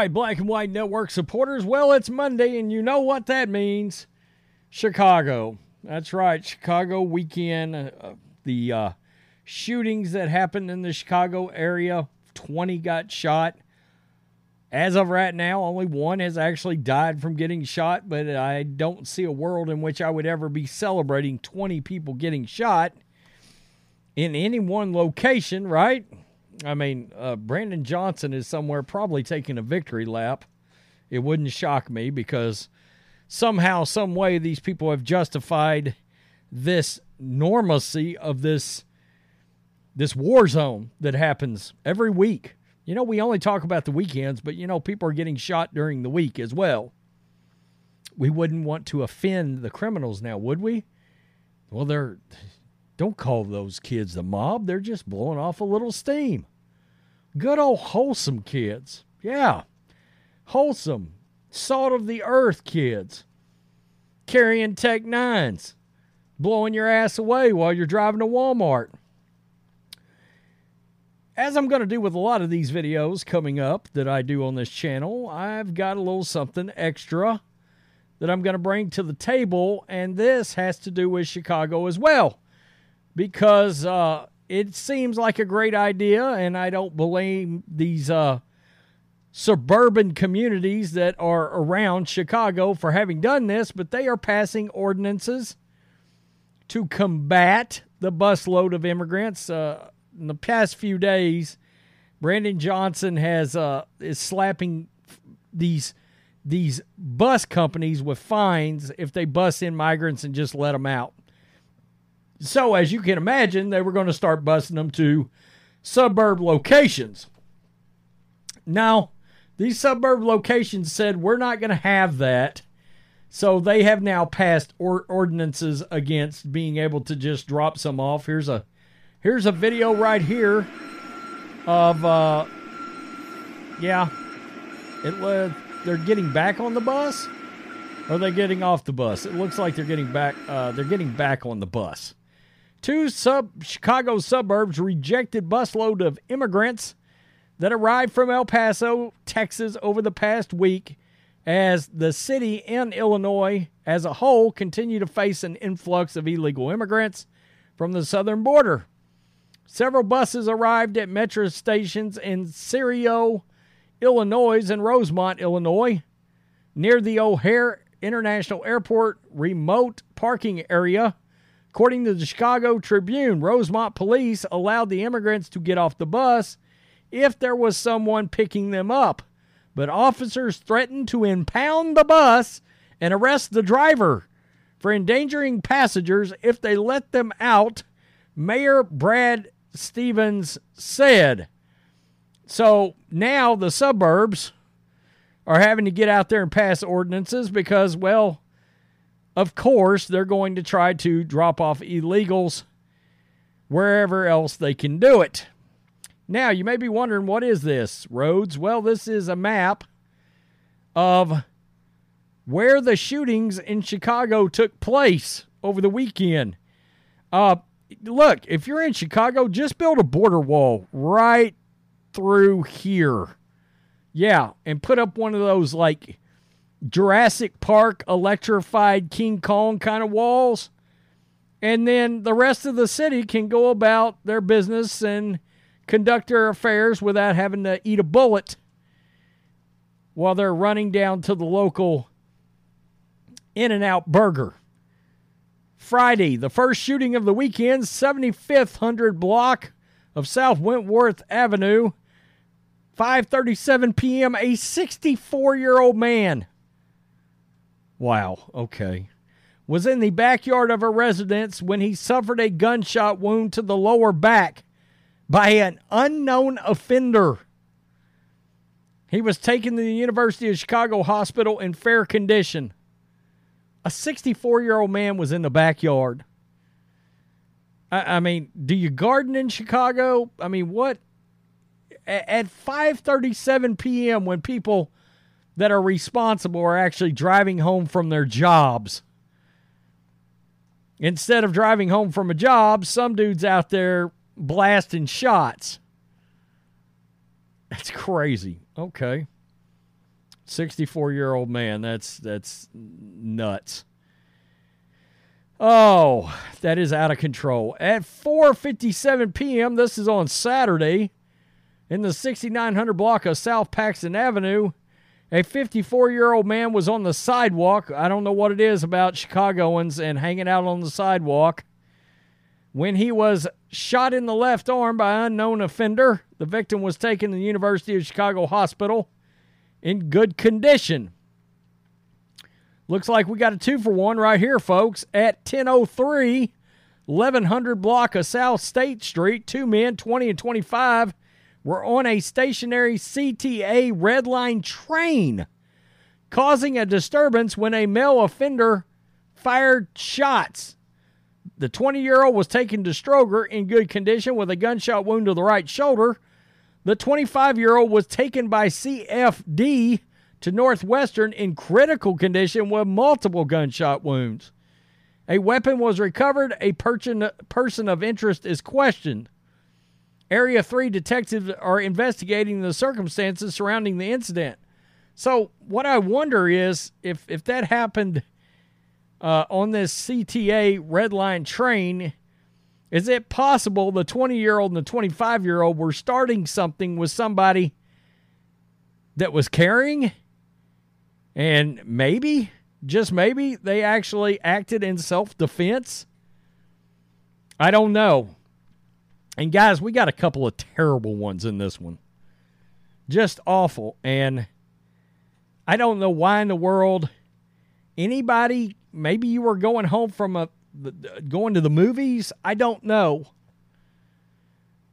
right, Black and White Network supporters. Well, it's Monday, and you know what that means Chicago. That's right, Chicago weekend. Uh, uh, the uh, shootings that happened in the Chicago area 20 got shot. As of right now, only one has actually died from getting shot, but I don't see a world in which I would ever be celebrating 20 people getting shot in any one location, right? I mean, uh, Brandon Johnson is somewhere probably taking a victory lap. It wouldn't shock me because somehow, some way, these people have justified this normalcy of this this war zone that happens every week. You know, we only talk about the weekends, but you know, people are getting shot during the week as well. We wouldn't want to offend the criminals now, would we? Well, they're don't call those kids the mob. They're just blowing off a little steam. Good old wholesome kids. Yeah. Wholesome. Salt of the earth kids. Carrying Tech Nines. Blowing your ass away while you're driving to Walmart as I'm going to do with a lot of these videos coming up that I do on this channel, I've got a little something extra that I'm going to bring to the table, and this has to do with Chicago as well, because uh, it seems like a great idea, and I don't blame these uh, suburban communities that are around Chicago for having done this, but they are passing ordinances to combat the busload of immigrants. Uh, in the past few days, Brandon Johnson has uh, is slapping these these bus companies with fines if they bus in migrants and just let them out. So, as you can imagine, they were going to start busing them to suburb locations. Now, these suburb locations said, We're not going to have that. So, they have now passed or- ordinances against being able to just drop some off. Here's a Here's a video right here of, uh, yeah, it uh, they're getting back on the bus. Or are they getting off the bus? It looks like they're getting back. Uh, they're getting back on the bus. Two sub Chicago suburbs rejected busload of immigrants that arrived from El Paso, Texas, over the past week, as the city and Illinois as a whole continue to face an influx of illegal immigrants from the southern border. Several buses arrived at Metra stations in Cicero, Illinois, and Rosemont, Illinois, near the O'Hare International Airport remote parking area. According to the Chicago Tribune, Rosemont police allowed the immigrants to get off the bus if there was someone picking them up, but officers threatened to impound the bus and arrest the driver for endangering passengers if they let them out. Mayor Brad Stephens said. So now the suburbs are having to get out there and pass ordinances because, well, of course, they're going to try to drop off illegals wherever else they can do it. Now, you may be wondering, what is this, Rhodes? Well, this is a map of where the shootings in Chicago took place over the weekend. Uh, look, if you're in Chicago, just build a border wall right through here. Yeah, and put up one of those like Jurassic Park electrified King Kong kind of walls. And then the rest of the city can go about their business and conduct their affairs without having to eat a bullet while they're running down to the local In N Out burger. Friday, the first shooting of the weekend, 75th 100 block of South Wentworth Avenue. 5:37 p.m. a 64-year-old man. Wow, okay. Was in the backyard of a residence when he suffered a gunshot wound to the lower back by an unknown offender. He was taken to the University of Chicago Hospital in fair condition. A 64 year old man was in the backyard. I, I, mean, do you garden in Chicago? I mean, what? At 5:37 p.m., when people that are responsible are actually driving home from their jobs, instead of driving home from a job, some dude's out there blasting shots. That's crazy. Okay. 64 year old man. That's that's nuts. Oh, that is out of control. At 4:57 p.m., this is on Saturday, in the 6900 block of South Paxton Avenue, a 54-year-old man was on the sidewalk. I don't know what it is about Chicagoans and hanging out on the sidewalk. When he was shot in the left arm by an unknown offender, the victim was taken to the University of Chicago Hospital in good condition. Looks like we got a two for one right here, folks. At 1003, 1100 block of South State Street, two men, 20 and 25, were on a stationary CTA red line train, causing a disturbance when a male offender fired shots. The 20 year old was taken to Stroger in good condition with a gunshot wound to the right shoulder. The 25 year old was taken by CFD to Northwestern in critical condition with multiple gunshot wounds. A weapon was recovered. A person, person of interest is questioned. Area 3 detectives are investigating the circumstances surrounding the incident. So, what I wonder is if, if that happened uh, on this CTA Red Line train, is it possible the 20 year old and the 25 year old were starting something with somebody that was carrying and maybe, just maybe, they actually acted in self defense. I don't know. And guys, we got a couple of terrible ones in this one. Just awful. And I don't know why in the world anybody, maybe you were going home from a going to the movies, I don't know.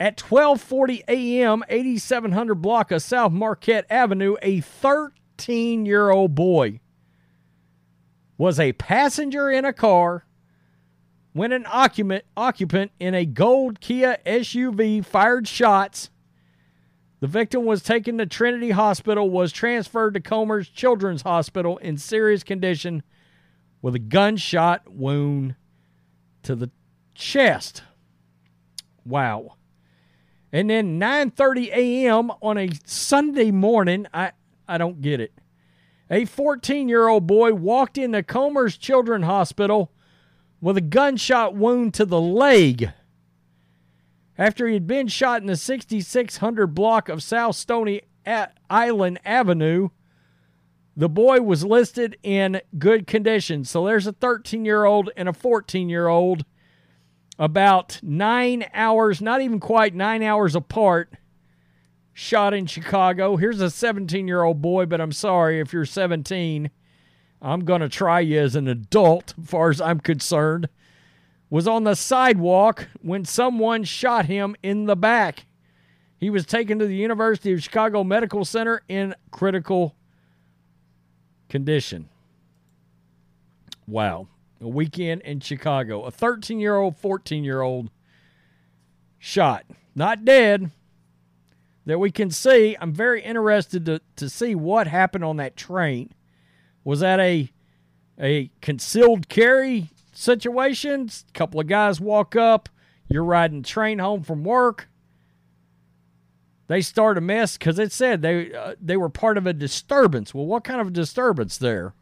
At 12:40 a.m., 8700 block of South Marquette Avenue, a 13 13 year old boy was a passenger in a car when an occupant, occupant in a gold Kia SUV fired shots. The victim was taken to Trinity Hospital, was transferred to Comer's Children's Hospital in serious condition with a gunshot wound to the chest. Wow. And then 9:30 a.m. on a Sunday morning, I I don't get it. A 14 year old boy walked into Comer's Children's Hospital with a gunshot wound to the leg after he had been shot in the 6600 block of South Stony Island Avenue. The boy was listed in good condition. So there's a 13 year old and a 14 year old, about nine hours, not even quite nine hours apart shot in Chicago. Here's a 17 year old boy, but I'm sorry if you're 17. I'm going to try you as an adult, as far as I'm concerned. Was on the sidewalk when someone shot him in the back. He was taken to the University of Chicago Medical Center in critical condition. Wow. A weekend in Chicago. A 13 year old, 14 year old shot. Not dead, that we can see. I'm very interested to, to see what happened on that train. Was that a a concealed carry situation? A couple of guys walk up. You're riding train home from work. They start a mess because it said they uh, they were part of a disturbance. Well, what kind of disturbance there?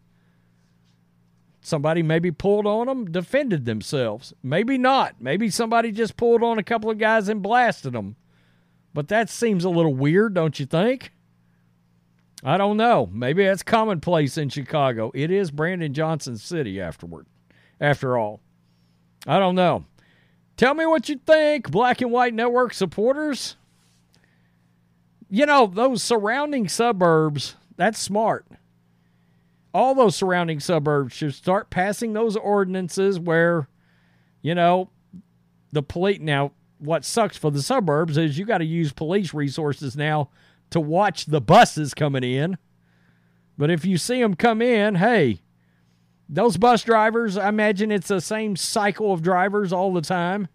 Somebody maybe pulled on them, defended themselves. Maybe not. Maybe somebody just pulled on a couple of guys and blasted them. But that seems a little weird, don't you think? I don't know. Maybe that's commonplace in Chicago. It is Brandon Johnson City afterward. After all. I don't know. Tell me what you think, Black and White Network supporters. You know, those surrounding suburbs, that's smart. All those surrounding suburbs should start passing those ordinances where, you know, the police. Now, what sucks for the suburbs is you got to use police resources now to watch the buses coming in. But if you see them come in, hey, those bus drivers, I imagine it's the same cycle of drivers all the time.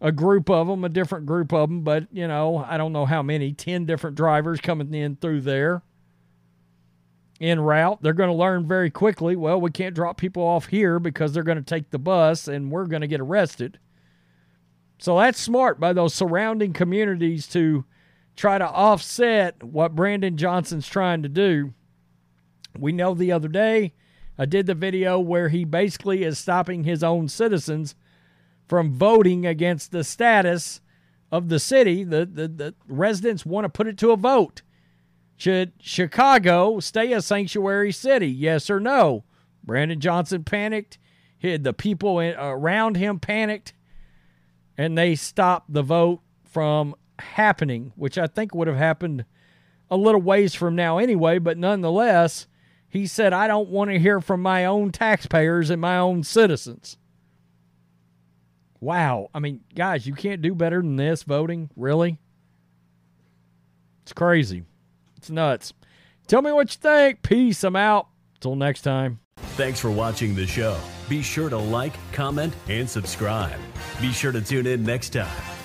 A group of them, a different group of them, but you know, I don't know how many, 10 different drivers coming in through there en route. They're going to learn very quickly, well, we can't drop people off here because they're going to take the bus and we're going to get arrested. So that's smart by those surrounding communities to try to offset what Brandon Johnson's trying to do. We know the other day I did the video where he basically is stopping his own citizens from voting against the status of the city. The, the, the residents want to put it to a vote. Should Chicago stay a sanctuary city? Yes or no? Brandon Johnson panicked. The people around him panicked. And they stopped the vote from happening, which I think would have happened a little ways from now anyway. But nonetheless, he said, I don't want to hear from my own taxpayers and my own citizens. Wow. I mean, guys, you can't do better than this voting. Really? It's crazy. It's nuts. Tell me what you think. Peace. I'm out. Till next time. Thanks for watching the show. Be sure to like, comment, and subscribe. Be sure to tune in next time